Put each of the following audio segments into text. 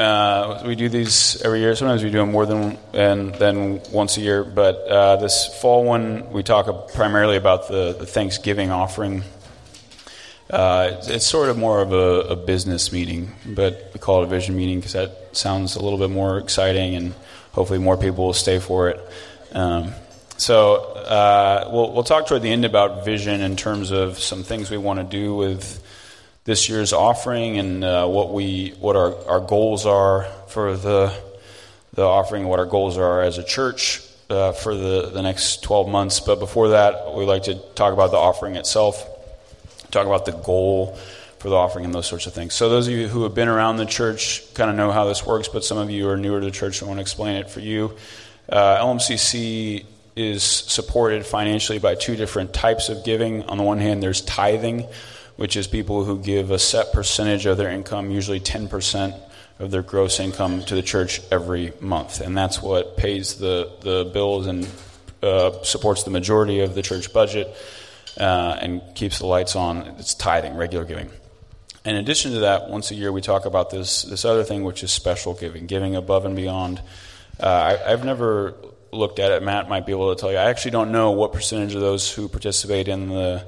Uh, we do these every year. Sometimes we do them more than and than once a year. But uh, this fall one, we talk primarily about the, the Thanksgiving offering. Uh, it's, it's, sort of more of a, a, business meeting, but we call it a vision meeting because that sounds a little bit more exciting, and hopefully more people will stay for it. Um, so uh, we'll, we'll talk toward the end about vision in terms of some things we want to do with this year's offering and uh, what we what our, our goals are for the the offering, what our goals are as a church uh, for the, the next 12 months. But before that, we'd like to talk about the offering itself, talk about the goal for the offering and those sorts of things. So, those of you who have been around the church kind of know how this works, but some of you are newer to the church, I want to explain it for you. Uh, LMCC is supported financially by two different types of giving. On the one hand, there's tithing, which is people who give a set percentage of their income, usually 10% of their gross income, to the church every month. And that's what pays the, the bills and uh, supports the majority of the church budget uh, and keeps the lights on. It's tithing, regular giving. In addition to that, once a year we talk about this, this other thing, which is special giving, giving above and beyond. Uh, I, I've never looked at it. Matt might be able to tell you. I actually don't know what percentage of those who participate in the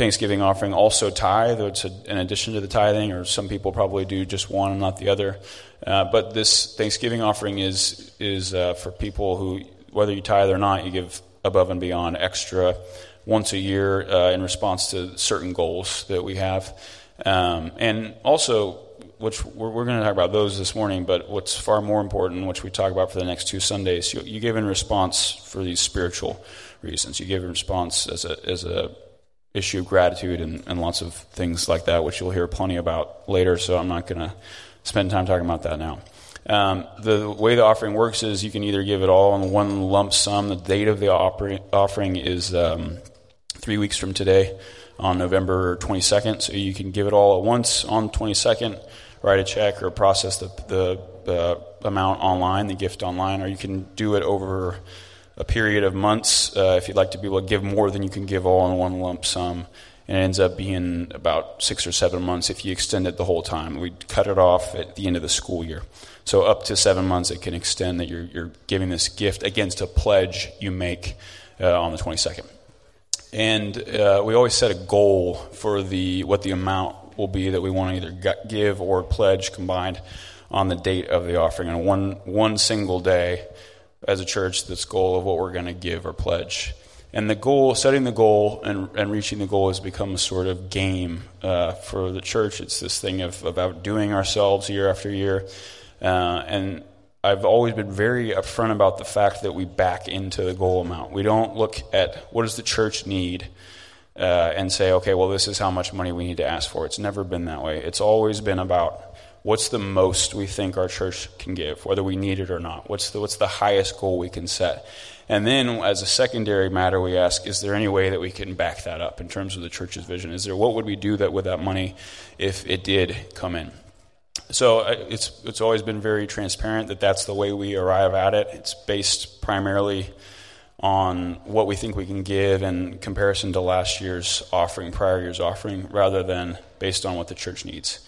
Thanksgiving offering also tithe, it's a, in addition to the tithing, or some people probably do just one and not the other. Uh, but this Thanksgiving offering is is uh, for people who, whether you tithe or not, you give above and beyond extra once a year uh, in response to certain goals that we have, um, and also. Which we're, we're going to talk about those this morning, but what's far more important, which we talk about for the next two Sundays, you, you give in response for these spiritual reasons. You give in response as a as a issue of gratitude and, and lots of things like that, which you'll hear plenty about later, so I'm not going to spend time talking about that now. Um, the way the offering works is you can either give it all in one lump sum. The date of the offering is um, three weeks from today on November 22nd, so you can give it all at once on 22nd, write a check or process the, the, the amount online, the gift online, or you can do it over a period of months uh, if you'd like to be able to give more than you can give all in one lump sum. And it ends up being about six or seven months if you extend it the whole time. We cut it off at the end of the school year. So up to seven months it can extend that you're, you're giving this gift against a pledge you make uh, on the 22nd. And uh, we always set a goal for the what the amount will be that we want to either give or pledge combined on the date of the offering. And one one single day as a church this goal of what we're going to give or pledge. And the goal, setting the goal and, and reaching the goal has become a sort of game uh, for the church. It's this thing of, of outdoing ourselves year after year. Uh, and I've always been very upfront about the fact that we back into the goal amount. We don't look at what does the church need uh, and say, okay, well, this is how much money we need to ask for. It's never been that way. It's always been about what's the most we think our church can give, whether we need it or not? What's the, what's the highest goal we can set? And then, as a secondary matter, we ask, is there any way that we can back that up in terms of the church's vision? Is there what would we do that with that money if it did come in? So uh, it's it's always been very transparent that that's the way we arrive at it. It's based primarily on what we think we can give in comparison to last year's offering, prior year's offering, rather than based on what the church needs.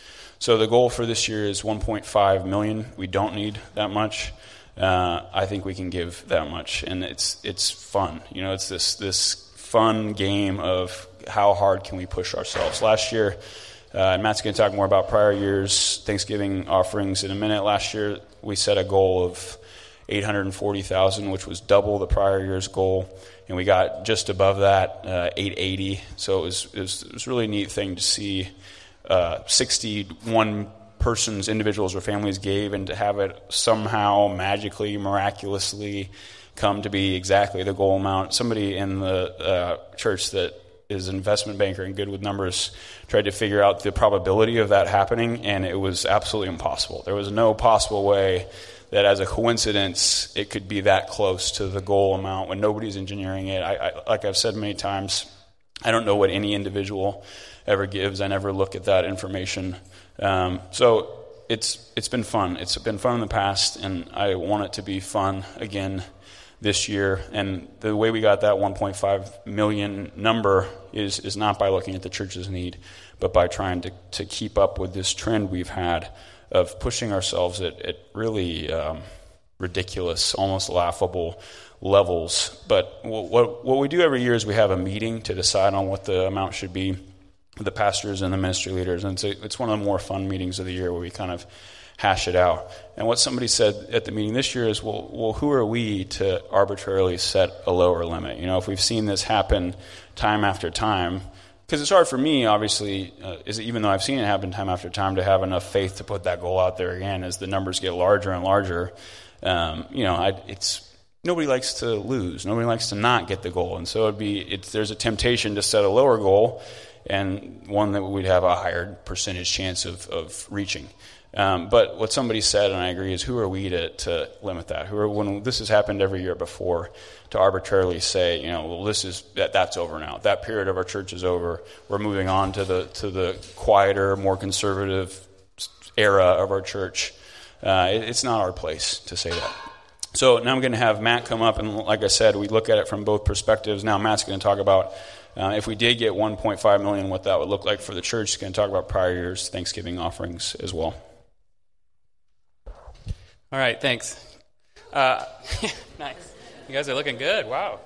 So the goal for this year is 1.5 million. We don't need that much. Uh, I think we can give that much, and it's it's fun. You know, it's this this fun game of how hard can we push ourselves. Last year, uh, and Matt's going to talk more about prior years Thanksgiving offerings in a minute. Last year, we set a goal of 840,000, which was double the prior year's goal, and we got just above that, uh, 880. So it was, it was it was a really neat thing to see uh, 61 persons, individuals, or families gave, and to have it somehow magically, miraculously come to be exactly the goal amount. Somebody in the uh, church that is an investment banker and good with numbers tried to figure out the probability of that happening, and it was absolutely impossible. There was no possible way that, as a coincidence, it could be that close to the goal amount when nobody's engineering it. I, I, like I've said many times, I don't know what any individual ever gives. I never look at that information. Um, so it's it's been fun. It's been fun in the past, and I want it to be fun again this year. And the way we got that 1.5 million number is is not by looking at the church's need, but by trying to to keep up with this trend we've had of pushing ourselves at, at really um, ridiculous, almost laughable levels. But what, what we do every year is we have a meeting to decide on what the amount should be, the pastors and the ministry leaders. And it's, it's one of the more fun meetings of the year where we kind of hash it out. And what somebody said at the meeting this year is, well, well, who are we to arbitrarily set a lower limit? You know, if we've seen this happen time after time, because it's hard for me, obviously, uh, is even though I've seen it happen time after time, to have enough faith to put that goal out there again as the numbers get larger and larger. Um, you know, I, it's nobody likes to lose. Nobody likes to not get the goal, and so it'd be there's a temptation to set a lower goal and one that we'd have a higher percentage chance of, of reaching. Um, but what somebody said, and I agree, is who are we to, to limit that? Who are, when this has happened every year before, to arbitrarily say, you know, well, this is that, that's over now. That period of our church is over. We're moving on to the to the quieter, more conservative era of our church. Uh, it, it's not our place to say that. So now I'm going to have Matt come up, and like I said, we look at it from both perspectives. Now Matt's going to talk about uh, if we did get 1.5 million, what that would look like for the church. Going to talk about prior years' Thanksgiving offerings as well. All right, thanks. Uh, nice. You guys are looking good. Wow.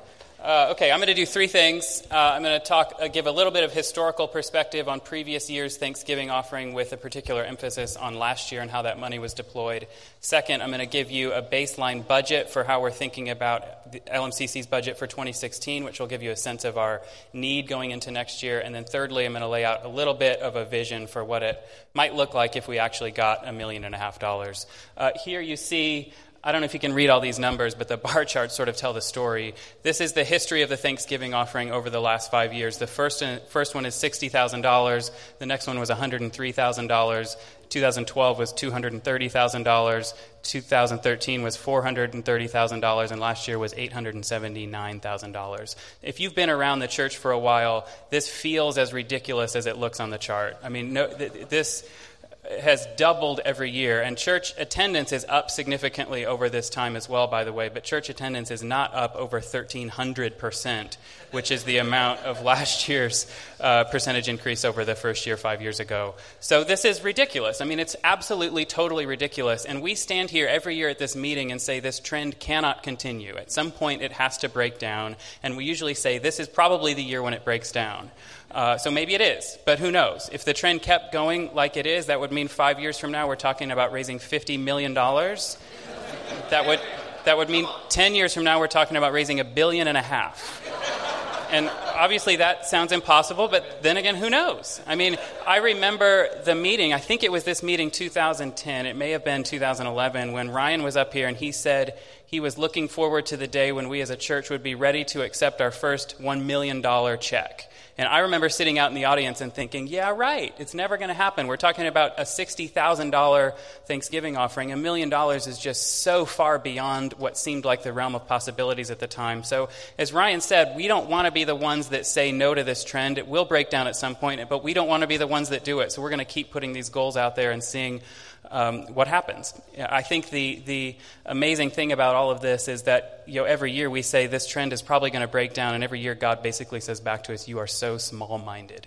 Uh, okay, I'm going to do three things. Uh, I'm going to talk, uh, give a little bit of historical perspective on previous year's Thanksgiving offering with a particular emphasis on last year and how that money was deployed. Second, I'm going to give you a baseline budget for how we're thinking about the LMCC's budget for 2016, which will give you a sense of our need going into next year. And then thirdly, I'm going to lay out a little bit of a vision for what it might look like if we actually got a million and a half dollars. Uh, here you see I don't know if you can read all these numbers, but the bar charts sort of tell the story. This is the history of the Thanksgiving offering over the last five years. The first, uh, first one is $60,000. The next one was $103,000. 2012 was $230,000. 2013 was $430,000. And last year was $879,000. If you've been around the church for a while, this feels as ridiculous as it looks on the chart. I mean, no, this has doubled every year, and church attendance is up significantly over this time as well, by the way. But church attendance is not up over 1,300%, which is the amount of last year's uh, percentage increase over the first year five years ago. So this is ridiculous. I mean, it's absolutely, totally ridiculous. And we stand here every year at this meeting and say this trend cannot continue. At some point, it has to break down, and we usually say this is probably the year when it breaks down. Uh, so maybe it is, but who knows? If the trend kept going like it is, that would mean five years from now we're talking about raising $50 million. that, would, that would mean 10 years from now we're talking about raising a billion and a half. And obviously that sounds impossible, but then again, who knows? I mean, I remember the meeting, I think it was this meeting 2010, it may have been 2011, when Ryan was up here and he said he was looking forward to the day when we as a church would be ready to accept our first $1 million check. And I remember sitting out in the audience and thinking, yeah, right, it's never going to happen. We're talking about a $60,000 Thanksgiving offering. A million dollars is just so far beyond what seemed like the realm of possibilities at the time. So, as Ryan said, we don't want to be the ones that say no to this trend. It will break down at some point, but we don't want to be the ones that do it. So, we're going to keep putting these goals out there and seeing um, what happens. I think the, the amazing thing about all of this is that you know, every year we say this trend is probably going to break down, and every year God basically says back to us, You are so small minded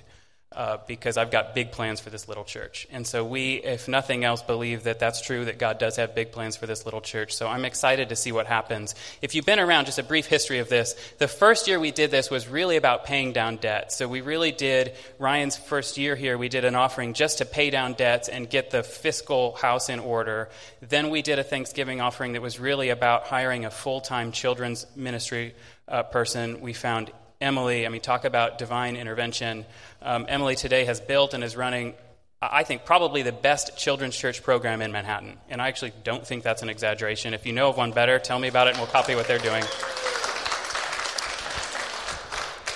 uh, because I've got big plans for this little church. And so we, if nothing else, believe that that's true, that God does have big plans for this little church. So I'm excited to see what happens. If you've been around, just a brief history of this. The first year we did this was really about paying down debt. So we really did, Ryan's first year here, we did an offering just to pay down debts and get the fiscal house in order. Then we did a Thanksgiving offering that was really about hiring a full time children's ministry uh, person. We found Emily, I mean, talk about divine intervention. Um, Emily today has built and is running, I think, probably the best children's church program in Manhattan. And I actually don't think that's an exaggeration. If you know of one better, tell me about it and we'll copy what they're doing.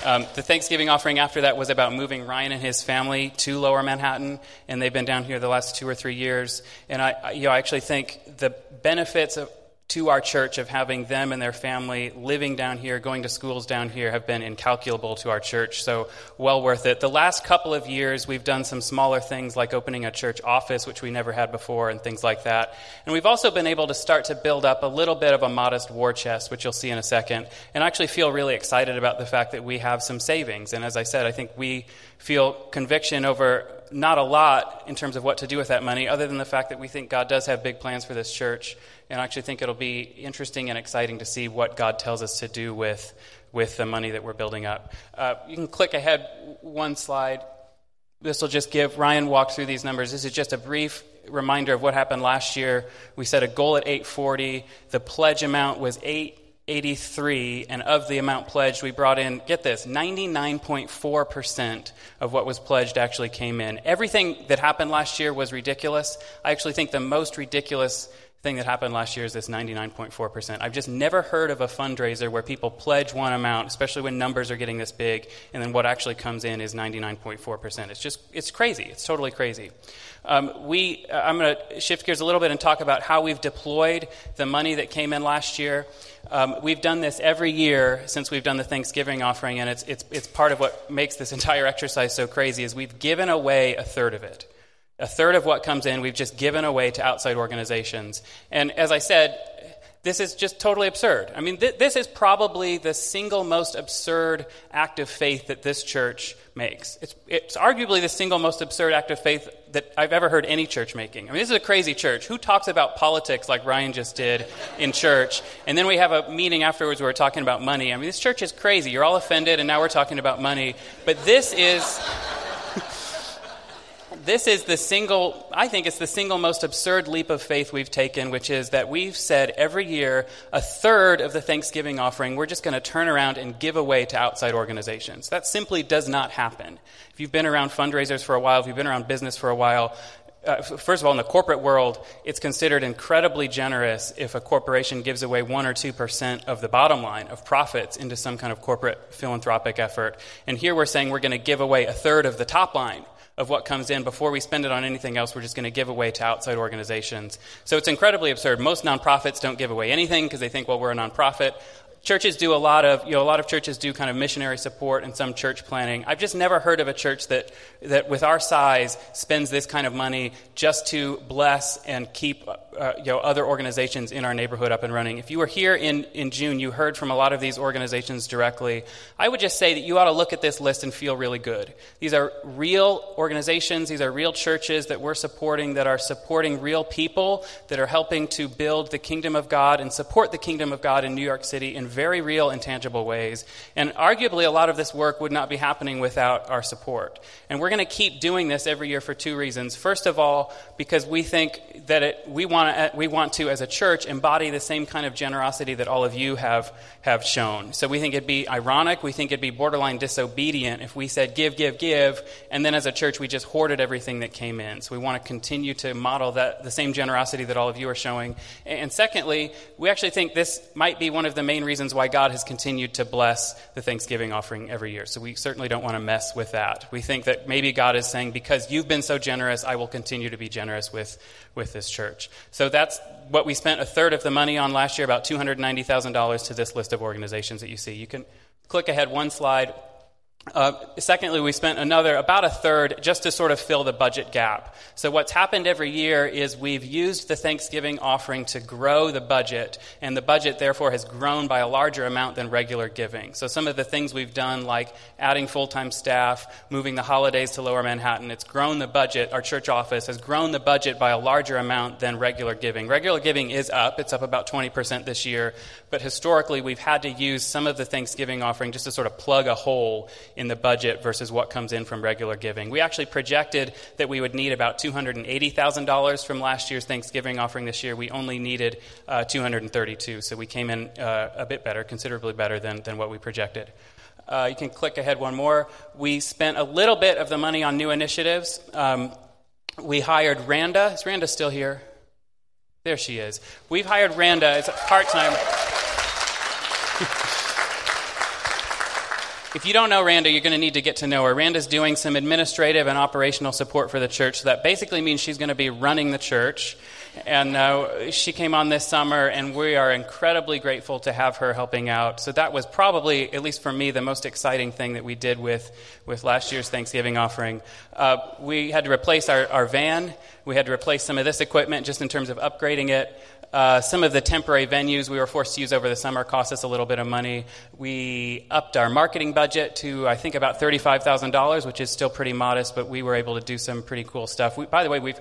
Um, the Thanksgiving offering after that was about moving Ryan and his family to Lower Manhattan, and they've been down here the last two or three years. And I, you know, I actually think the benefits of to our church of having them and their family living down here, going to schools down here, have been incalculable to our church. So, well worth it. The last couple of years, we've done some smaller things like opening a church office, which we never had before, and things like that. And we've also been able to start to build up a little bit of a modest war chest, which you'll see in a second. And I actually feel really excited about the fact that we have some savings. And as I said, I think we feel conviction over not a lot in terms of what to do with that money, other than the fact that we think God does have big plans for this church, and I actually think it'll be interesting and exciting to see what God tells us to do with, with the money that we're building up. Uh, you can click ahead one slide. This will just give, Ryan walked through these numbers. This is just a brief reminder of what happened last year. We set a goal at 840. The pledge amount was 883, and of the amount pledged, we brought in, get this, 99.4% of what was pledged actually came in. Everything that happened last year was ridiculous. I actually think the most ridiculous thing that happened last year is this 99.4%. I've just never heard of a fundraiser where people pledge one amount, especially when numbers are getting this big, and then what actually comes in is 99.4%. It's just, it's crazy. It's totally crazy. Um, we, uh, I'm going to shift gears a little bit and talk about how we've deployed the money that came in last year. Um, we've done this every year since we've done the Thanksgiving offering, and it's, it's, it's part of what makes this entire exercise so crazy is we've given away a third of it. A third of what comes in, we've just given away to outside organizations. And as I said, this is just totally absurd. I mean, th- this is probably the single most absurd act of faith that this church makes. It's, it's arguably the single most absurd act of faith that I've ever heard any church making. I mean, this is a crazy church. Who talks about politics like Ryan just did in church? And then we have a meeting afterwards where we're talking about money. I mean, this church is crazy. You're all offended, and now we're talking about money. But this is this is the single, I think it's the single most absurd leap of faith we've taken, which is that we've said every year a third of the Thanksgiving offering we're just going to turn around and give away to outside organizations. That simply does not happen. If you've been around fundraisers for a while, if you've been around business for a while, uh, first of all, in the corporate world, it's considered incredibly generous if a corporation gives away 1 or 2% of the bottom line of profits into some kind of corporate philanthropic effort. And here we're saying we're going to give away a third of the top line of what comes in before we spend it on anything else. We're just going to give away to outside organizations. So it's incredibly absurd. Most nonprofits don't give away anything because they think, well, we're a nonprofit churches do a lot of, you know, a lot of churches do kind of missionary support and some church planting. I've just never heard of a church that, that with our size spends this kind of money just to bless and keep, uh, you know, other organizations in our neighborhood up and running. If you were here in, in June, you heard from a lot of these organizations directly. I would just say that you ought to look at this list and feel really good. These are real organizations, these are real churches that we're supporting that are supporting real people that are helping to build the kingdom of God and support the kingdom of God in New York City in very real and tangible ways. And arguably, a lot of this work would not be happening without our support. And we're going to keep doing this every year for two reasons. First of all, because we think that it, we, want to, uh, we want to, as a church, embody the same kind of generosity that all of you have, have shown. So we think it'd be ironic, we think it'd be borderline disobedient if we said give, give, give, and then as a church we just hoarded everything that came in. So we want to continue to model that, the same generosity that all of you are showing. And secondly, we actually think this might be one of the main reasons why God has continued to bless the Thanksgiving offering every year. So we certainly don't want to mess with that. We think that maybe God is saying, because you've been so generous, I will continue to be generous with, with this church. So that's what we spent a third of the money on last year, about $290,000 to this list of organizations that you see. You can click ahead one slide. Uh, secondly, we spent another, about a third, just to sort of fill the budget gap. So, what's happened every year is we've used the Thanksgiving offering to grow the budget, and the budget, therefore, has grown by a larger amount than regular giving. So, some of the things we've done, like adding full time staff, moving the Holladays to lower Manhattan, it's grown the budget. Our church office has grown the budget by a larger amount than regular giving. Regular giving is up, it's up about 20% this year, but historically, we've had to use some of the Thanksgiving offering just to sort of plug a hole in the budget versus what comes in from regular giving. We actually projected that we would need about $280,000 from last year's Thanksgiving offering this year. We only needed uh, 232, so we came in uh, a bit better, considerably better than, than what we projected. Uh, you can click ahead one more. We spent a little bit of the money on new initiatives. Um, we hired Randa. Is Randa still here? There she is. We've hired Randa It's part time. If you don't know Randa, you're going to need to get to know her. Randa's doing some administrative and operational support for the church. So that basically means she's going to be running the church. And uh, she came on this summer, and we are incredibly grateful to have her helping out. So that was probably, at least for me, the most exciting thing that we did with, with last year's Thanksgiving offering. Uh, we had to replace our, our van. We had to replace some of this equipment just in terms of upgrading it. Uh, some of the temporary venues we were forced to use over the summer cost us a little bit of money. We upped our marketing budget to, I think, about $35,000, which is still pretty modest, but we were able to do some pretty cool stuff. We, by the way, we've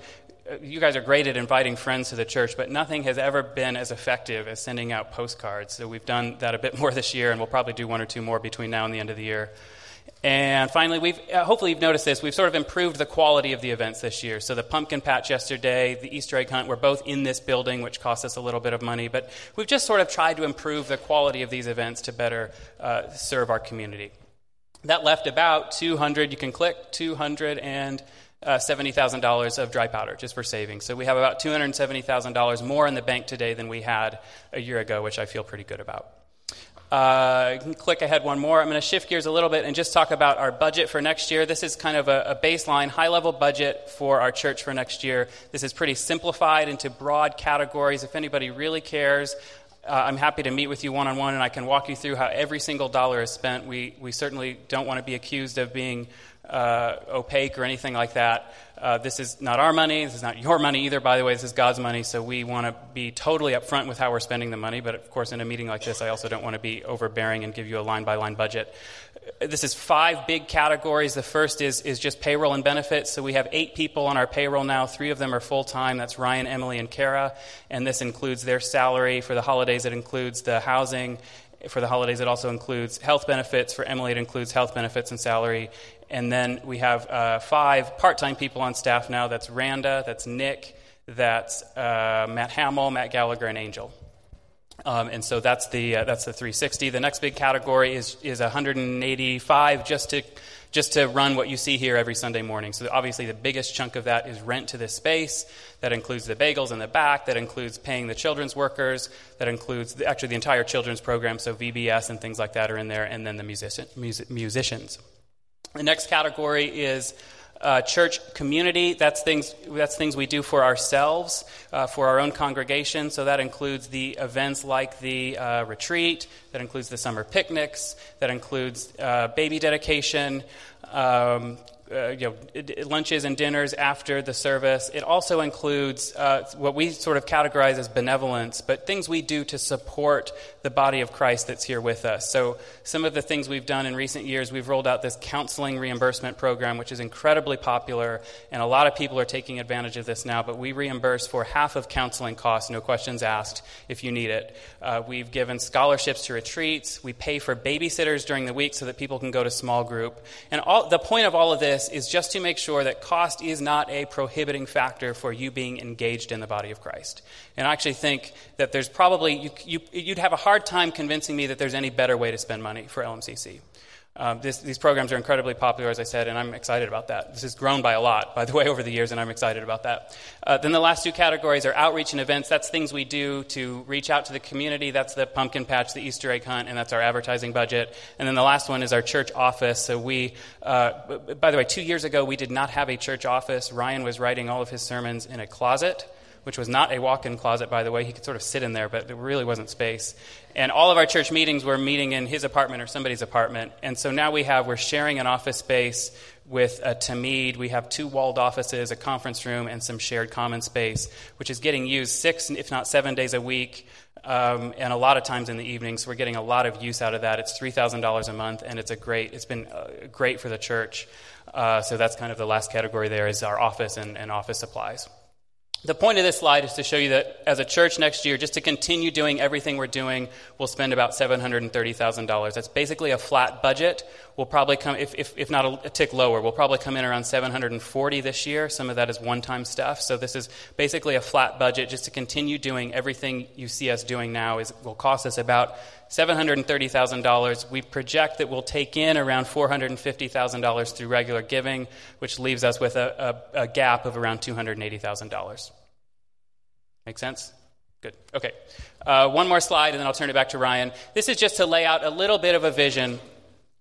uh, you guys are great at inviting friends to the church, but nothing has ever been as effective as sending out postcards. So we've done that a bit more this year, and we'll probably do one or two more between now and the end of the year. And finally, we've, uh, hopefully you've noticed this, we've sort of improved the quality of the events this year. So the pumpkin patch yesterday, the Easter egg hunt were both in this building, which cost us a little bit of money. But we've just sort of tried to improve the quality of these events to better uh, serve our community. That left about 200, you can click, 200 and uh, $70,000 of dry powder just for savings. So we have about $270,000 more in the bank today than we had a year ago, which I feel pretty good about. Uh, click ahead one more. I'm going to shift gears a little bit and just talk about our budget for next year. This is kind of a, a baseline, high level budget for our church for next year. This is pretty simplified into broad categories. If anybody really cares, uh, I'm happy to meet with you one on one and I can walk you through how every single dollar is spent. We, we certainly don't want to be accused of being uh, opaque or anything like that. Uh, this is not our money. This is not your money either, by the way. This is God's money. So we want to be totally upfront with how we're spending the money. But of course, in a meeting like this, I also don't want to be overbearing and give you a line by line budget. Uh, this is five big categories. The first is, is just payroll and benefits. So we have eight people on our payroll now. Three of them are full time. That's Ryan, Emily, and Kara. And this includes their salary. For the Holladays, it includes the housing for the Holladays, it also includes health benefits. For Emily, it includes health benefits and salary. And then we have uh, five part time people on staff now that's Randa, that's Nick, that's uh, Matt Hamill, Matt Gallagher, and Angel. Um, and so that's the, uh, that's the 360. The next big category is, is 185 just to, just to run what you see here every Sunday morning. So obviously the biggest chunk of that is rent to this space. That includes the bagels in the back. That includes paying the children's workers. That includes the, actually the entire children's program. So VBS and things like that are in there. And then the musician, music, musicians. The next category is uh, church community. That's things, that's things we do for ourselves, uh, for our own congregation. So that includes the events like the uh, retreat, that includes the summer picnics, that includes uh, baby dedication, um, uh, you know, lunches and dinners after the service. It also includes uh, what we sort of categorize as benevolence, but things we do to support the body of Christ that's here with us. So, some of the things we've done in recent years, we've rolled out this counseling reimbursement program, which is incredibly popular, and a lot of people are taking advantage of this now. But we reimburse for half of counseling costs, no questions asked, if you need it. Uh, we've given scholarships to retreats. We pay for babysitters during the week so that people can go to small group. And all, the point of all of this is just to make sure that cost is not a prohibiting factor for you being engaged in the body of Christ. And I actually think that there's probably, you, you, you'd have a hard time convincing me that there's any better way to spend money for LMCC. Um, this, these programs are incredibly popular, as I said, and I'm excited about that. This has grown by a lot, by the way, over the years, and I'm excited about that. Uh, then the last two categories are outreach and events. That's things we do to reach out to the community. That's the pumpkin patch, the Easter egg hunt, and that's our advertising budget. And then the last one is our church office. So we, uh, by the way, two years ago, we did not have a church office. Ryan was writing all of his sermons in a closet which was not a walk in closet, by the way. He could sort of sit in there, but there really wasn't space. And all of our church meetings were meeting in his apartment or somebody's apartment. And so now we have, we're sharing an office space with a Tamid. We have two walled offices, a conference room, and some shared common space, which is getting used six, if not seven days a week. Um, and a lot of times in the evenings. We're getting a lot of use out of that. It's three thousand dollars a month, and it's a great. It's been uh, great for the church. Uh, so that's kind of the last category. There is our office and, and office supplies. The point of this slide is to show you that as a church next year, just to continue doing everything we're doing, we'll spend about $730,000. That's basically a flat budget. We'll probably come, if, if, if not a, a, tick lower, we'll probably come in around 740 this year. Some of that is one time stuff. So this is basically a flat budget just to continue doing everything you see us doing now is, will cost us about $730,000. We project that we'll take in around $450,000 through regular giving, which leaves us with a, a, a gap of around $280,000. Make sense? Good. Okay. Uh, one more slide, and then I'll turn it back to Ryan. This is just to lay out a little bit of a vision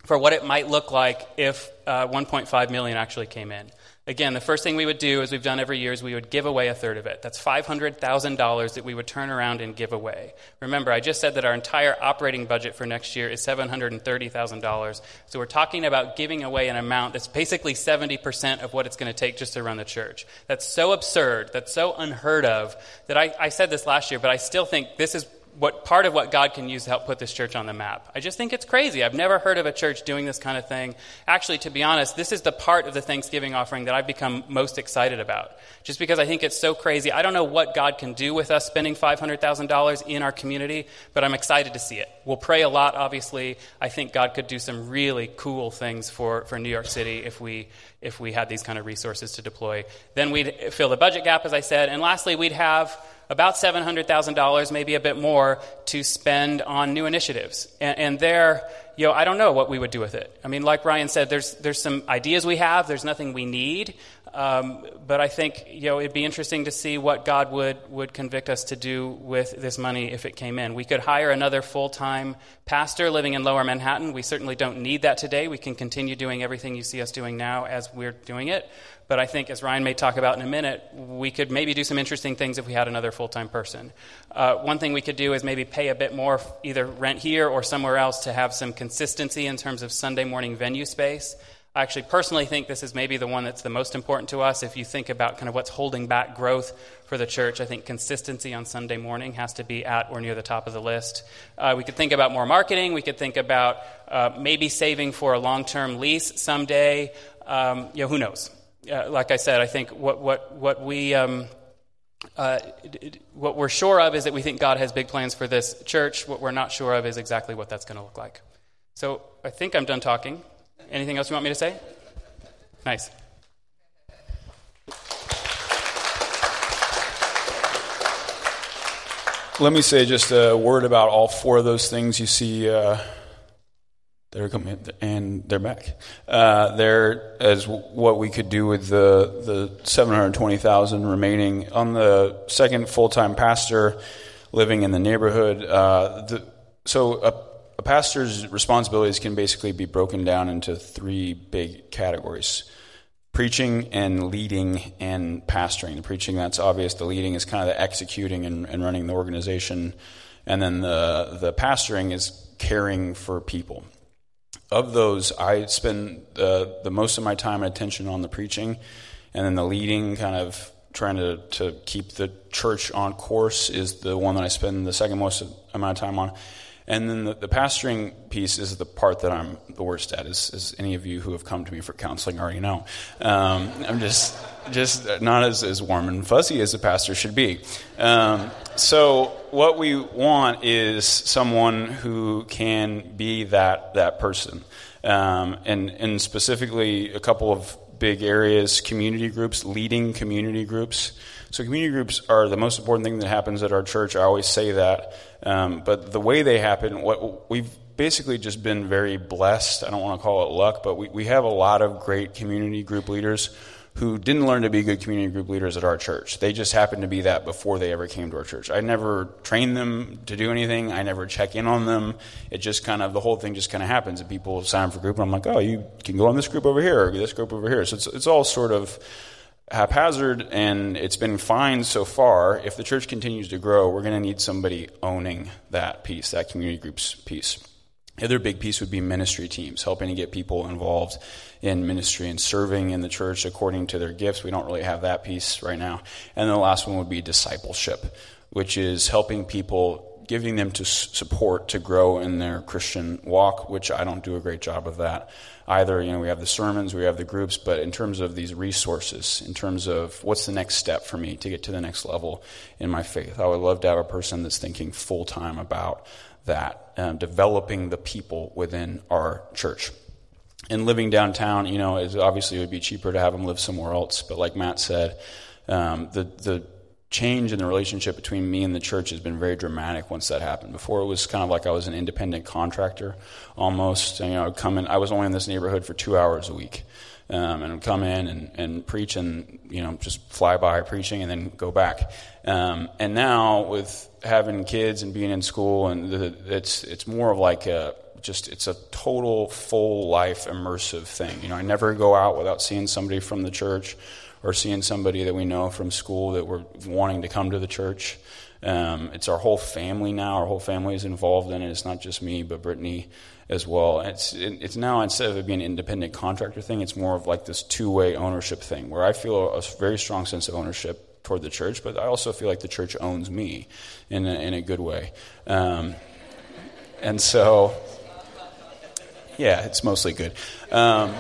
for what it might look like if uh, 1.5 million actually came in. Again, the first thing we would do, as we've done every year, is we would give away a third of it. That's $500,000 that we would turn around and give away. Remember, I just said that our entire operating budget for next year is $730,000. So we're talking about giving away an amount that's basically 70% of what it's going to take just to run the church. That's so absurd, that's so unheard of, that I, I said this last year, but I still think this is what part of what God can use to help put this church on the map. I just think it's crazy. I've never heard of a church doing this kind of thing. Actually, to be honest, this is the part of the Thanksgiving offering that I've become most excited about. Just because I think it's so crazy. I don't know what God can do with us spending $500,000 in our community, but I'm excited to see it. We'll pray a lot, obviously. I think God could do some really cool things for, for New York City if we if we had these kind of resources to deploy. Then we'd fill the budget gap, as I said. And lastly, we'd have about $700,000, maybe a bit more, to spend on new initiatives. And, and, there, you know, I don't know what we would do with it. I mean, like Ryan said, there's, there's some ideas we have, there's nothing we need. Um, but I think, you know, it'd be interesting to see what God would, would convict us to do with this money if it came in. We could hire another full time pastor living in lower Manhattan. We certainly don't need that today. We can continue doing everything you see us doing now as we're doing it. But I think, as Ryan may talk about in a minute, we could maybe do some interesting things if we had another full time person. Uh, one thing we could do is maybe pay a bit more, either rent here or somewhere else, to have some consistency in terms of Sunday morning venue space. I actually personally think this is maybe the one that's the most important to us. If you think about kind of what's holding back growth for the church, I think consistency on Sunday morning has to be at or near the top of the list. Uh, we could think about more marketing. We could think about uh, maybe saving for a long term lease someday. Um, you know, who knows? Uh, like I said, I think what, what, what we. Um, uh, what we're sure of is that we think God has big plans for this church. What we're not sure of is exactly what that's going to look like. So I think I'm done talking. Anything else you want me to say? Nice. Let me say just a word about all four of those things you see. Uh they're coming, and they're back. Uh, there is what we could do with the the seven hundred twenty thousand remaining on the second full time pastor living in the neighborhood. Uh, the, so a, a, pastor's responsibilities can basically be broken down into three big categories: preaching and leading and pastoring. The preaching that's obvious. The leading is kind of the executing and, and running the organization, and then the the pastoring is caring for people of those, I spend the, the most of my time and attention on the preaching, and then the leading, kind of trying to, to keep the church on course, is the one that I spend the second most amount of time on. And then the, the pastoring piece is the part that I'm the worst at, as, as any of you who have come to me for counseling already know. Um, I'm just just not as, as warm and fuzzy as a pastor should be. Um, so what we want is someone who can be that that person, um, and and specifically a couple of big areas: community groups, leading community groups. So community groups are the most important thing that happens at our church. I always say that, um, but the way they happen, what we've basically just been very blessed. I don't want to call it luck, but we, we have a lot of great community group leaders who didn't learn to be good community group leaders at our church. They just happened to be that before they ever came to our church. I never trained them to do anything. I never check in on them. It just kind of, the whole thing just kind of happens. And people sign up for group, and I'm like, oh, you can go on this group over here, or this group over here. So it's, it's all sort of haphazard, and it's been fine so far. If the church continues to grow, we're going to need somebody owning that piece, that community groups piece. The other big piece would be ministry teams, helping to get people involved in ministry and serving in the church according to their gifts. We don't really have that piece right now. And the last one would be discipleship, which is helping people, giving them to support to grow in their Christian walk, which I don't do a great job of that either. You know, we have the sermons, we have the groups, but in terms of these resources, in terms of what's the next step for me to get to the next level in my faith, I would love to have a person that's thinking full time about that, um, developing the people within our church. And living downtown, you know, is obviously it would be cheaper to have them live somewhere else. But like Matt said, um, the the change in the relationship between me and the church has been very dramatic once that happened. Before it was kind of like I was an independent contractor almost. You know, I'd come in. I was only in this neighborhood for two hours a week. Um, and come in and, and preach and you know just fly by preaching and then go back. Um, and now with having kids and being in school and the, it's it's more of like a just it's a total full life immersive thing. You know, I never go out without seeing somebody from the church or seeing somebody that we know from school that we're wanting to come to the church. Um, it's our whole family now. Our whole family is involved in it. It's not just me, but Brittany as well. It's it's now instead of it being an independent contractor thing, it's more of like this two way ownership thing where I feel a very strong sense of ownership toward the church, but I also feel like the church owns me in a, in a good way. Um, and so, yeah, it's mostly good. Um,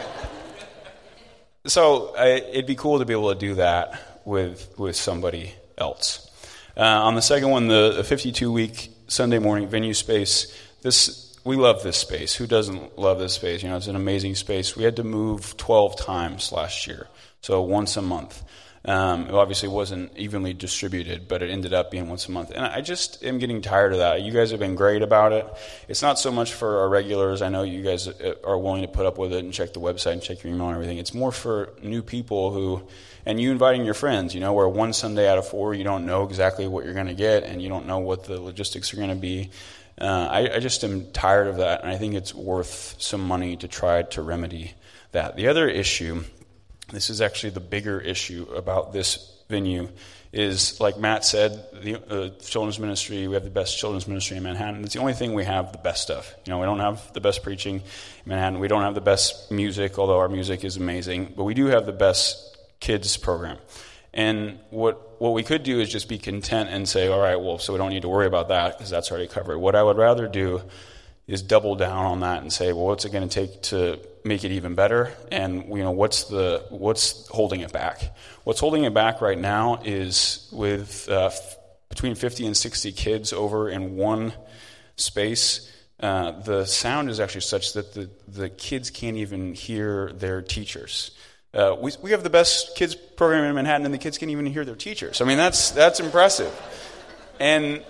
so I, it'd be cool to be able to do that with with somebody else. Uh, on the second one, the 52 week Sunday morning venue space. This we love this space. Who doesn't love this space? You know, it's an amazing space. We had to move 12 times last year, so once a month. Um, it obviously wasn't evenly distributed, but it ended up being once a month. And I just am getting tired of that. You guys have been great about it. It's not so much for our regulars. I know you guys uh, are willing to put up with it and check the website and check your email and everything. It's more for new people who, and you inviting your friends, you know, where one Sunday out of four you don't know exactly what you're going to get and you don't know what the logistics are going to be. Uh, I, I just am tired of that, and I think it's worth some money to try to remedy that. The other issue this is actually the bigger issue about this venue is like Matt said, the uh, children's ministry, we have the best children's ministry in Manhattan. It's the only thing we have the best of. You know, we don't have the best preaching in Manhattan. We don't have the best music, although our music is amazing. But we do have the best kids program. And what, what we could do is just be content and say, all right, well, so we don't need to worry about that because that's already covered. What I would rather do is double down on that and say, well, what's it going to take to make it even better? And you know what's the what's holding it back? What's holding it back right now is with uh, f- between 50 and 60 kids over in one space uh, the sound is actually such that the, the kids can't even hear their teachers uh, we, we have the best kids program in manhattan and the kids can't even hear their teachers i mean that's that's impressive and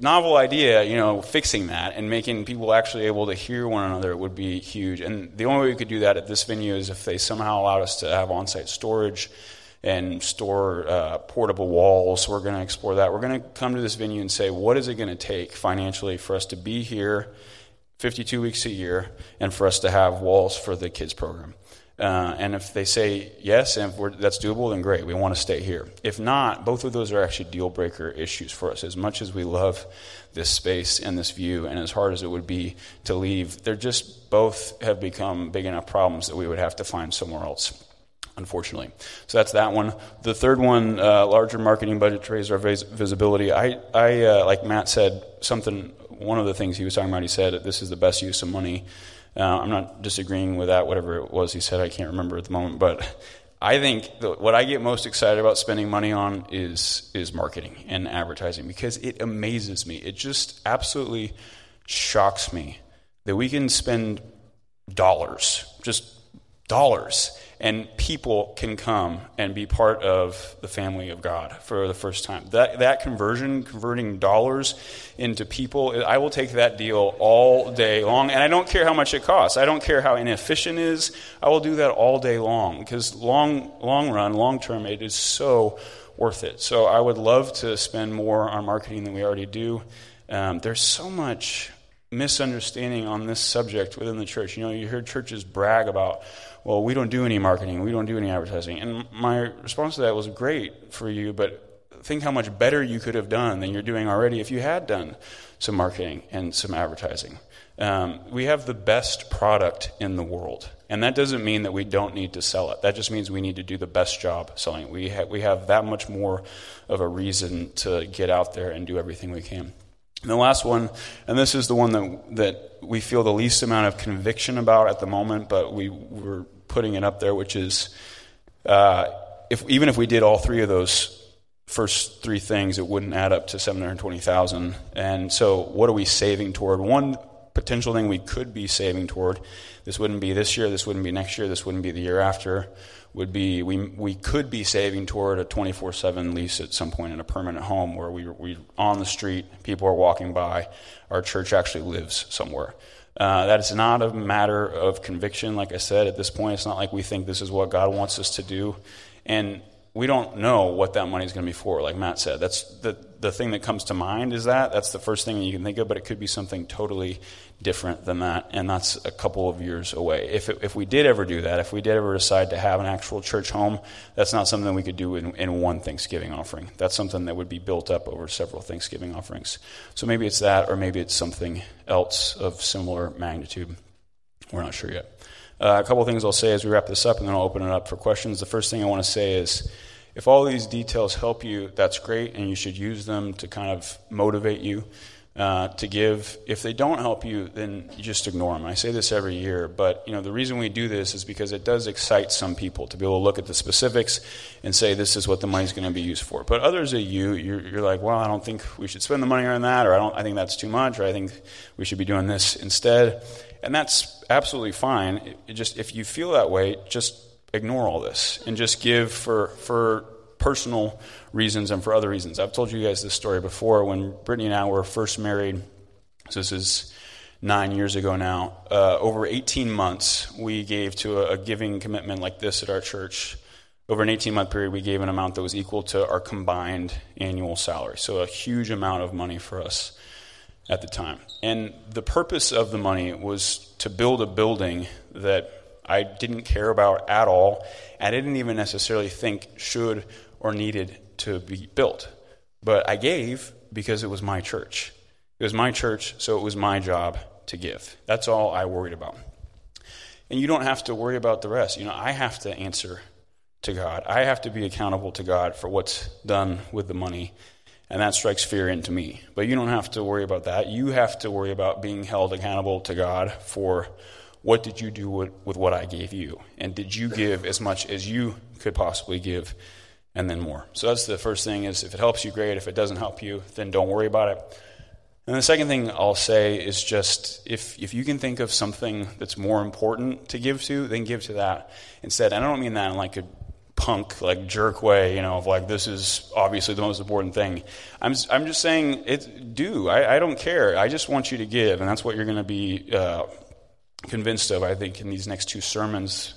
novel idea, you know, fixing that and making people actually able to hear one another would be huge. And the only way we could do that at this venue is if they somehow allowed us to have on site storage and store uh, portable walls. We're going to explore that. We're going to come to this venue and say, what is it going to take financially for us to be here 52 weeks a year and for us to have walls for the kids program? Uh, and if they say yes, and if that's doable, then great. We want to stay here. If not, both of those are actually deal breaker issues for us. As much as we love this space and this view, and as hard as it would be to leave, they're just both have become big enough problems that we would have to find somewhere else. Unfortunately, so that's that one. The third one, uh, larger marketing budget to raise our vis- visibility. I, I uh, like Matt said, something. One of the things he was talking about, he said, "This is the best use of money." Uh, I'm not disagreeing with that, whatever it was he said, I can't remember at the moment. But I think what I get most excited about spending money on is, is marketing and advertising because it amazes me. It just absolutely shocks me that we can spend dollars, just dollars, and people can come and be part of the family of God for the first time. That, that conversion, converting dollars into people, I will take that deal all day long. And I don't care how much it costs. I don't care how inefficient it is. I will do that all day long because long, long run, long term, it is so worth it. So I would love to spend more on marketing than we already do. Um, there's so much misunderstanding on this subject within the church. You know, you hear churches brag about well, we don't do any marketing, we don't do any advertising. And my response to that was great for you, but think how much better you could have done than you're doing already if you had done some marketing and some advertising. Um, we have the best product in the world. And that doesn't mean that we don't need to sell it. That just means we need to do the best job selling it. We, ha- we have that much more of a reason to get out there and do everything we can. And the last one, and this is the one that, that we feel the least amount of conviction about at the moment, but we were putting it up there, which is uh, if even if we did all three of those first three things, it wouldn't add up to 720,000. And so, what are we saving toward? One potential thing we could be saving toward. This wouldn't be this year. This wouldn't be next year. This wouldn't be the year after. Would be we we could be saving toward a 24/7 lease at some point in a permanent home where we we on the street, people are walking by, our church actually lives somewhere. Uh, that is not a matter of conviction, like I said, at this point. It's not like we think this is what God wants us to do. And we don't know what that money is going to be for, like Matt said. That's the, the thing that comes to mind is that. That's the first thing you can think of, but it could be something totally different than that, and that's a couple of years away. If, it, if we did ever do that, if we did ever decide to have an actual church home, that's not something we could do in, in one Thanksgiving offering. That's something that would be built up over several Thanksgiving offerings. So maybe it's that, or maybe it's something else of similar magnitude. We're not sure yet. Uh, a couple of things I'll say as we wrap this up, and then I'll open it up for questions. The first thing I want to say is if all these details help you, that's great, and you should use them to kind of motivate you uh, to give. If they don't help you, then you just ignore them. I say this every year, but you know the reason we do this is because it does excite some people to be able to look at the specifics and say this is what the money's going to be used for. But others of you, you're, you're, like, well, I don't think we should spend the money on that, or I don't. I think that's too much, or I think we should be doing this instead and that's absolutely fine. It, just if you feel that way, just ignore all this and just give for for personal reasons and for other reasons. I've told you guys this story before when Brittany and I were first married. So this is nine years ago now. Uh, over 18 months, we gave to a, a giving commitment like this at our church. Over an 18 month period, we gave an amount that was equal to our combined annual salary. So, a huge amount of money for us at the time. And the purpose of the money was to build a building that I didn't care about at all. I didn't even necessarily think should or needed to be built. But I gave because it was my church. It was my church, so it was my job to give. That's all I worried about. And you don't have to worry about the rest. You know, I have to answer to God. I have to be accountable to God for what's done with the money and that strikes fear into me. But you don't have to worry about that. You have to worry about being held accountable to God for what did you do with, with what I gave you? And did you give as much as you could possibly give and then more? So that's the first thing is if it helps you, great. If it doesn't help you, then don't worry about it. And the second thing I'll say is just if, if you can think of something that's more important to give to, then give to that instead. I don't mean that in like a punk like jerk way, you know, of like this is obviously the most important thing. I'm I'm just saying it. Do I, I don't care. I just want you to give, and that's what you're going to be uh, convinced of. I think in these next two sermons.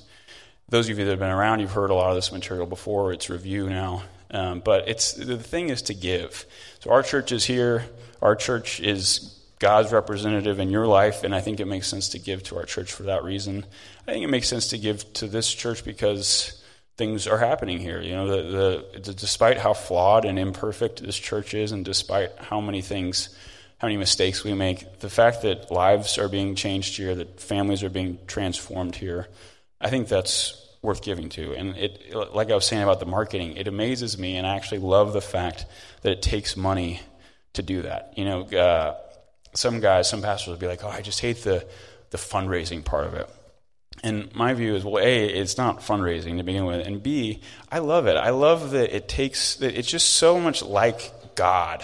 Those of you that have been around, you've heard a lot of this material before. It's review now, um, but it's the thing is to give. So our church is here. Our church is God's representative in your life, and I think it makes sense to give to our church for that reason. I think it makes sense to give to this church because things are happening here. You know, the, the, despite how flawed and imperfect this church is, and despite how many things, how many mistakes we make, the fact that lives are being changed here, that families are being transformed here, I think that's worth giving to. And it, like I was saying about the marketing, it amazes me, and I actually love the fact that it takes money to do that. You know, uh, some guys, some pastors will be like, "Oh, I just hate the the fundraising part of it." And my view is, well, A, it's not fundraising to begin with, and B, I love it. I love that it takes, that it's just so much like God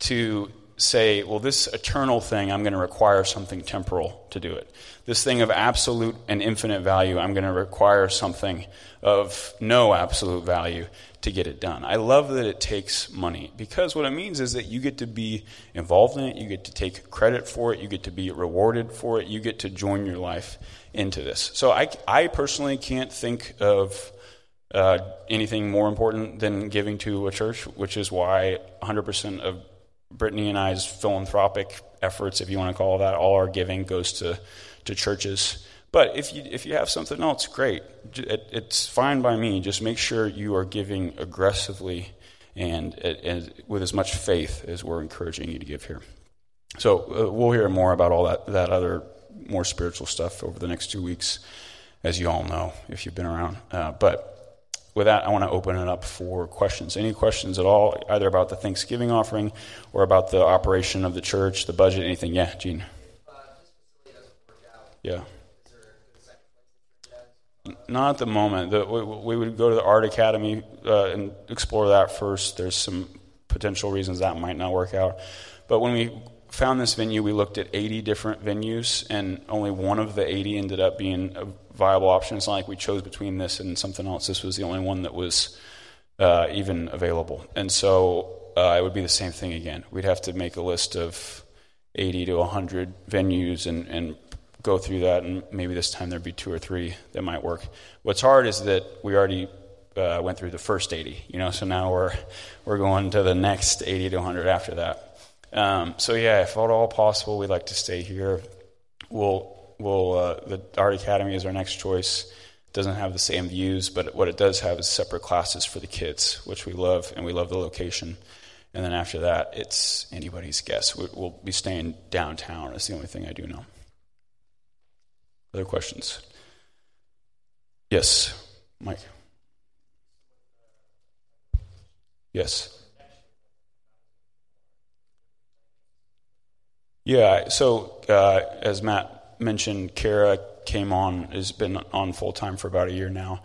to say, well, this eternal thing, I'm going to require something temporal to do it. This thing of absolute and infinite value, I'm going to require something of no absolute value to get it done. I love that it takes money because what it means is that you get to be involved in it, you get to take credit for it, you get to be rewarded for it, you get to join your life into this. So I, I personally can't think of uh, anything more important than giving to a church, which is why 100% of Brittany and I's philanthropic efforts, if you want to call that, all our giving goes to, to churches. But if you, if you have something else, great. It, it's fine by me. Just make sure you are giving aggressively and, and with as much faith as we're encouraging you to give here. So uh, we'll hear more about all that, that other more spiritual stuff over the next two weeks, as you all know if you've been around. Uh, but with that, I want to open it up for questions. Any questions at all, either about the Thanksgiving offering or about the operation of the church, the budget, anything? Yeah, Gene. Yeah. Not at the moment. The, we, we, would go to the Art Academy uh, and explore that first. There's some potential reasons that might not work out. But when we found this venue, we looked at 80 different venues, and only one of the 80 ended up being a viable option. It's not like we chose between this and something else. This was the only one that was uh, even available. And so uh, it would be the same thing again. We'd have to make a list of 80 to 100 venues and, and go through that, and maybe this time there'd be two or three that might work. What's hard is that we already uh, went through the first 80. You know, so now we're we're going to the next 80 to 100 after that. Um, so yeah, if at all possible, we'd like to stay here. We'll we'll uh, the art academy is our next choice. Doesn't have the same views, but what it does have is separate classes for the kids, which we love, and we love the location. And then after that, it's anybody's guess. We'll be staying downtown. That's the only thing I do know. Other questions? Yes, Mike. Yes. Yeah, so uh, as Matt mentioned, Kara came on, has been on full time for about a year now.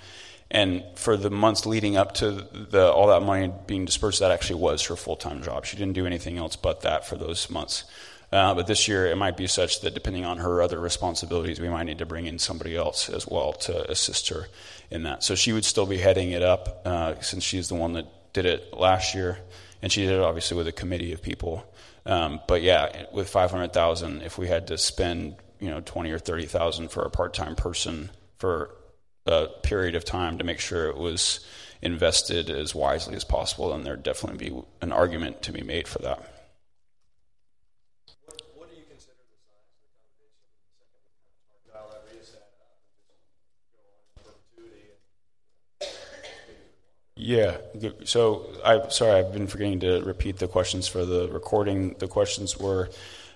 And for the months leading up to the, all that money being dispersed, that actually was her full time job. She didn't do anything else but that for those months. Uh, but this year, it might be such that depending on her other responsibilities, we might need to bring in somebody else as well to assist her in that. So she would still be heading it up uh, since she's the one that did it last year, and she did it obviously with a committee of people. Um, but yeah, with five hundred thousand, if we had to spend you know twenty or thirty thousand for a part time person for a period of time to make sure it was invested as wisely as possible, then there'd definitely be an argument to be made for that. Yeah. So I sorry, I've been forgetting to repeat the questions for the recording. The questions were,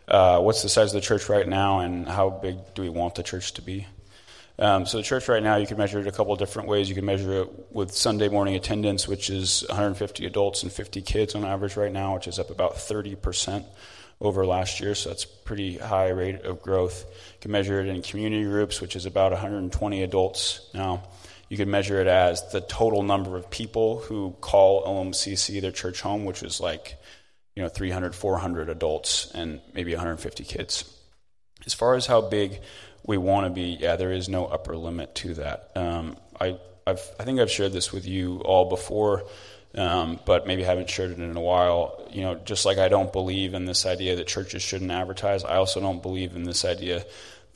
uh, what's the size of the church right now, and how big do we want the church to be? Um, so the church right now, you can measure it a couple different ways. You can measure it with Sunday morning attendance, which is 150 adults and 50 kids on average right now, which is up about 30 percent over last year. So that's pretty high rate of growth. You can measure it in community groups, which is about 120 adults now. You could measure it as the total number of people who call LMCC their church home, which is like, you know, 300, 400 adults and maybe 150 kids. As far as how big we want to be, yeah, there is no upper limit to that. Um, I, I've, I think I've shared this with you all before, um, but maybe haven't shared it in a while. You know, just like I don't believe in this idea that churches shouldn't advertise, I also don't believe in this idea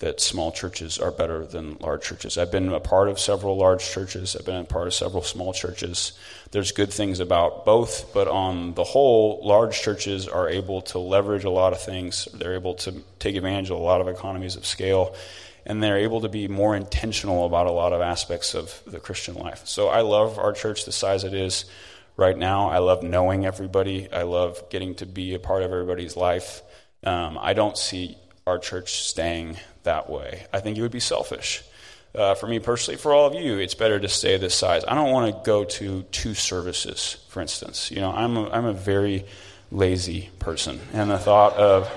that small churches are better than large churches. I've been a part of several large churches, I've been a part of several small churches. There's good things about both, but on the whole, large churches are able to leverage a lot of things. They're able to take advantage of a lot of economies of scale, and they're able to be more intentional about a lot of aspects of the Christian life. So I love our church the size it is right now. I love knowing everybody, I love getting to be a part of everybody's life. Um, I don't see our church staying that way. I think it would be selfish. Uh, for me personally, for all of you, it's better to stay this size. I don't want to go to two services, for instance. You know, I'm a, I'm a very lazy person, and the thought of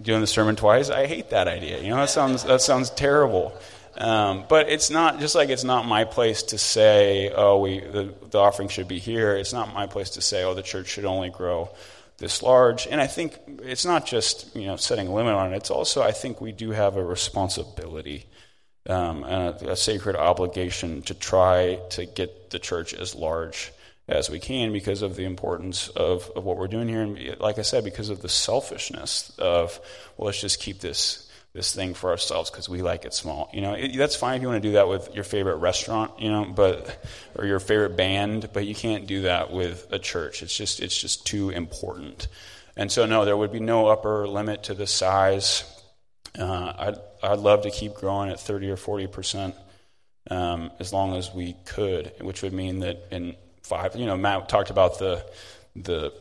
doing the sermon twice, I hate that idea. You know, that sounds that sounds terrible. Um, but it's not just like it's not my place to say, oh, we the, the offering should be here. It's not my place to say, oh, the church should only grow this large. And I think it's not just you know setting a limit on it. It's also I think we do have a responsibility, um, a, a, sacred obligation to try to get the church as large as we can because of the importance of, of what we're doing here. And like I said, because of the selfishness of well, let's just keep this this thing for ourselves because we like it small. You know, it, that's fine if you want to do that with your favorite restaurant, you know, but or your favorite band, but you can't do that with a church. It's just it's just too important. And so, no, there would be no upper limit to the size. Uh, I'd I'd love to keep growing at thirty or forty percent um, as long as we could, which would mean that in five, you know, Matt talked about the the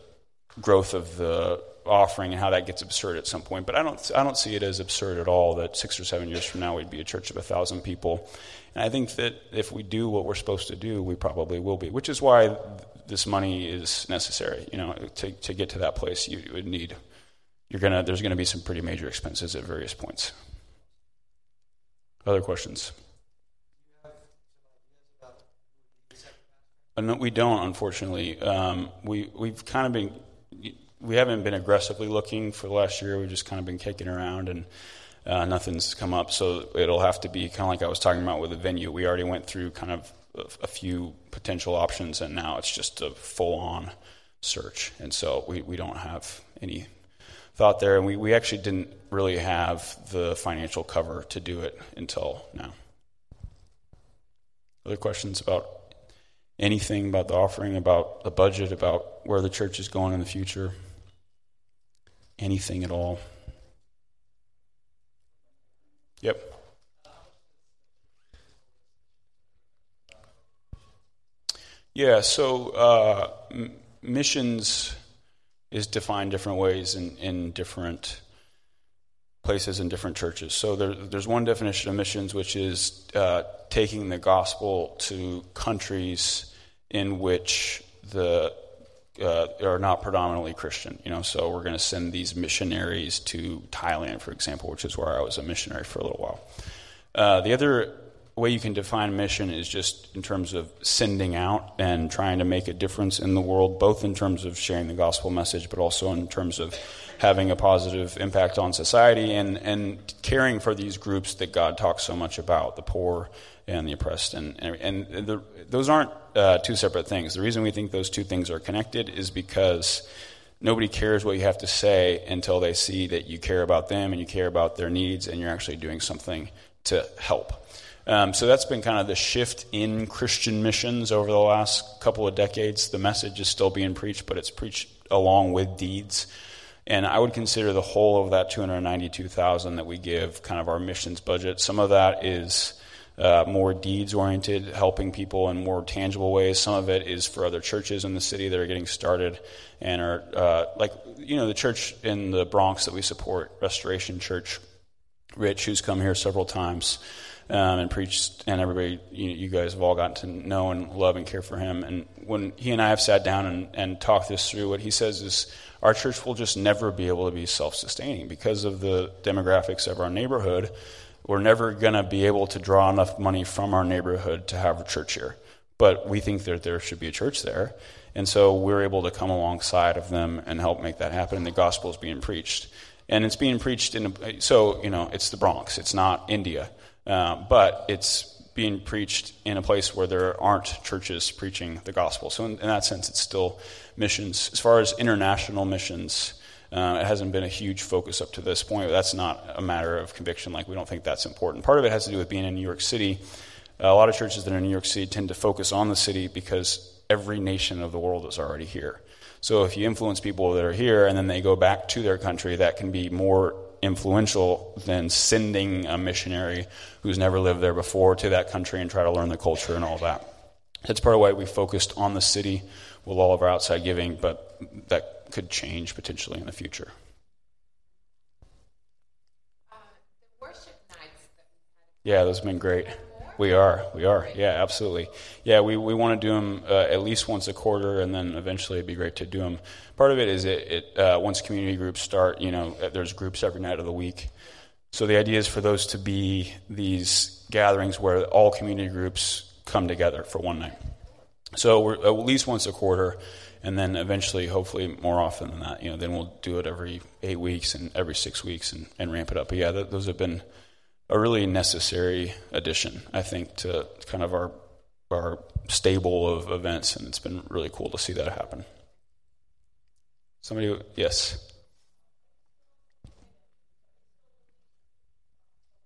growth of the offering and how that gets absurd at some point. But I don't, I don't see it as absurd at all that six or seven years from now we'd be a church of a thousand people. And I think that if we do what we're supposed to do, we probably will be, which is why this money is necessary. You know, to, to get to that place, you would need, you're gonna, there's going to be some pretty major expenses at various points. Other questions? Uh, no, we don't, unfortunately. Um, we, we've kind of been we haven't been aggressively looking for the last year. We've just kind of been kicking around and uh, nothing's come up. So it'll have to be kind of like I was talking about with the venue. We already went through kind of a, a few potential options, and now it's just a full on search. And so we, we don't have any thought there. And we, we actually didn't really have the financial cover to do it until now. Other questions about anything about the offering, about the budget, about where the church is going in the future? Anything at all? Yep. Yeah, so uh, m- missions is defined different ways in, in different places in different churches. So there, there's one definition of missions, which is uh, taking the gospel to countries in which the uh, are not predominantly Christian. You know, so we're going to send these missionaries to Thailand, for example, which is where I was a missionary for a little while. Uh, the other way you can define mission is just in terms of sending out and trying to make a difference in the world, both in terms of sharing the gospel message, but also in terms of having a positive impact on society and, and caring for these groups that God talks so much about the poor and the oppressed. And, and, the, those aren't uh, two separate things. The reason we think those two things are connected is because nobody cares what you have to say until they see that you care about them and you care about their needs and you're actually doing something to help. Um, so that's been kind of the shift in Christian missions over the last couple of decades. The message is still being preached, but it's preached along with deeds. And I would consider the whole of that 292,000 that we give kind of our missions budget. Some of that is uh, more deeds oriented, helping people in more tangible ways. Some of it is for other churches in the city that are getting started and are uh, like you know the church in the Bronx that we support, Restoration Church. Rich, who's come here several times um, and preached, and everybody, you, you, guys have all gotten to know and love and care for him. And when he and I have sat down and, and talked this through, what he says is our church will just never be able to be self sustaining because of the demographics of our neighborhood we're never going to be able to draw enough money from our neighborhood to have a church here. But we think that there should be a church there. And so we're able to come alongside of them and help make that happen. And the gospel is being preached. And it's being preached in, a, so, you know, it's the Bronx, it's not India. Uh, but it's being preached in a place where there aren't churches preaching the gospel. So, in, in that sense, it's still missions. As far as international missions, uh, it hasn't been a huge focus up to this point, that's not a matter of conviction. Like, we don't think that's important. Part of it has to do with being in New York City. Uh, a lot of churches that are in New York City tend to focus on the city because every nation of the world is already here. So, if you influence people that are here and then they go back to their country, that can be more influential than sending a missionary who's never lived there before to that country and try to learn the culture and all that. That's part of why we focused on the city with all of our outside giving, but that could change potentially in the future. Yeah, those have been great. We are, we are. Yeah, absolutely. Yeah, we, we want to do them uh, at least once a quarter, and then eventually it'd be great to do them. Part of it is it, it uh, once community groups start, you know, uh, there's groups every night of the week. So the idea is for those to be these gatherings where all community groups come together for one night. So we're at least once a quarter, and then eventually, hopefully, more often than that. You know, then we'll do it every eight weeks and every six weeks and, and ramp it up. But yeah, th- those have been a really necessary addition, I think, to kind of our our stable of events, and it's been really cool to see that happen. Somebody, yes.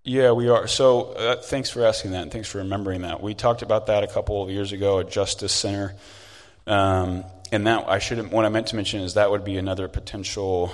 Yeah, we are. So uh, thanks for asking that, and thanks for remembering that. We talked about that a couple of years ago at Justice Center. Um, and that I should what I meant to mention is that would be another potential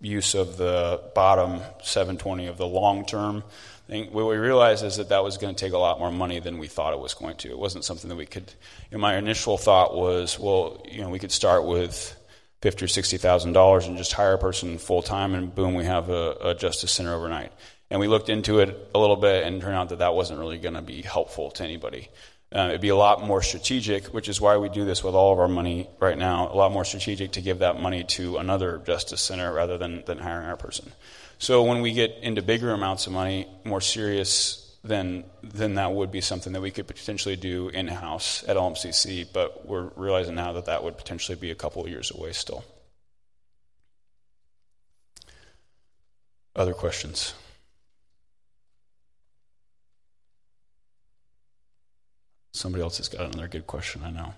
use of the bottom 720 of the long term thing. What we realized is that that was going to take a lot more money than we thought it was going to. It wasn't something that we could. You know, my initial thought was, well, you know, we could start with fifty or sixty thousand dollars and just hire a person full time, and boom, we have a, a justice center overnight. And we looked into it a little bit, and turned out that that wasn't really going to be helpful to anybody. Uh, it'd be a lot more strategic, which is why we do this with all of our money right now. A lot more strategic to give that money to another justice center rather than, than hiring our person. So when we get into bigger amounts of money, more serious, then then that would be something that we could potentially do in house at LMCC. But we're realizing now that that would potentially be a couple of years away still. Other questions? Somebody else has got another good question, I know.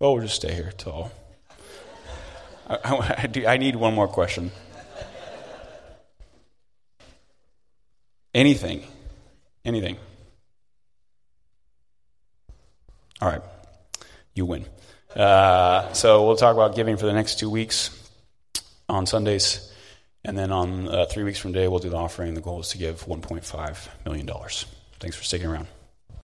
Oh, we'll just stay here till. I, I, I need one more question. Anything. Anything? All right. You win. Uh, so we'll talk about giving for the next two weeks on Sundays. And then on uh, three weeks from today, we'll do the offering. The goal is to give $1.5 million. Thanks for sticking around.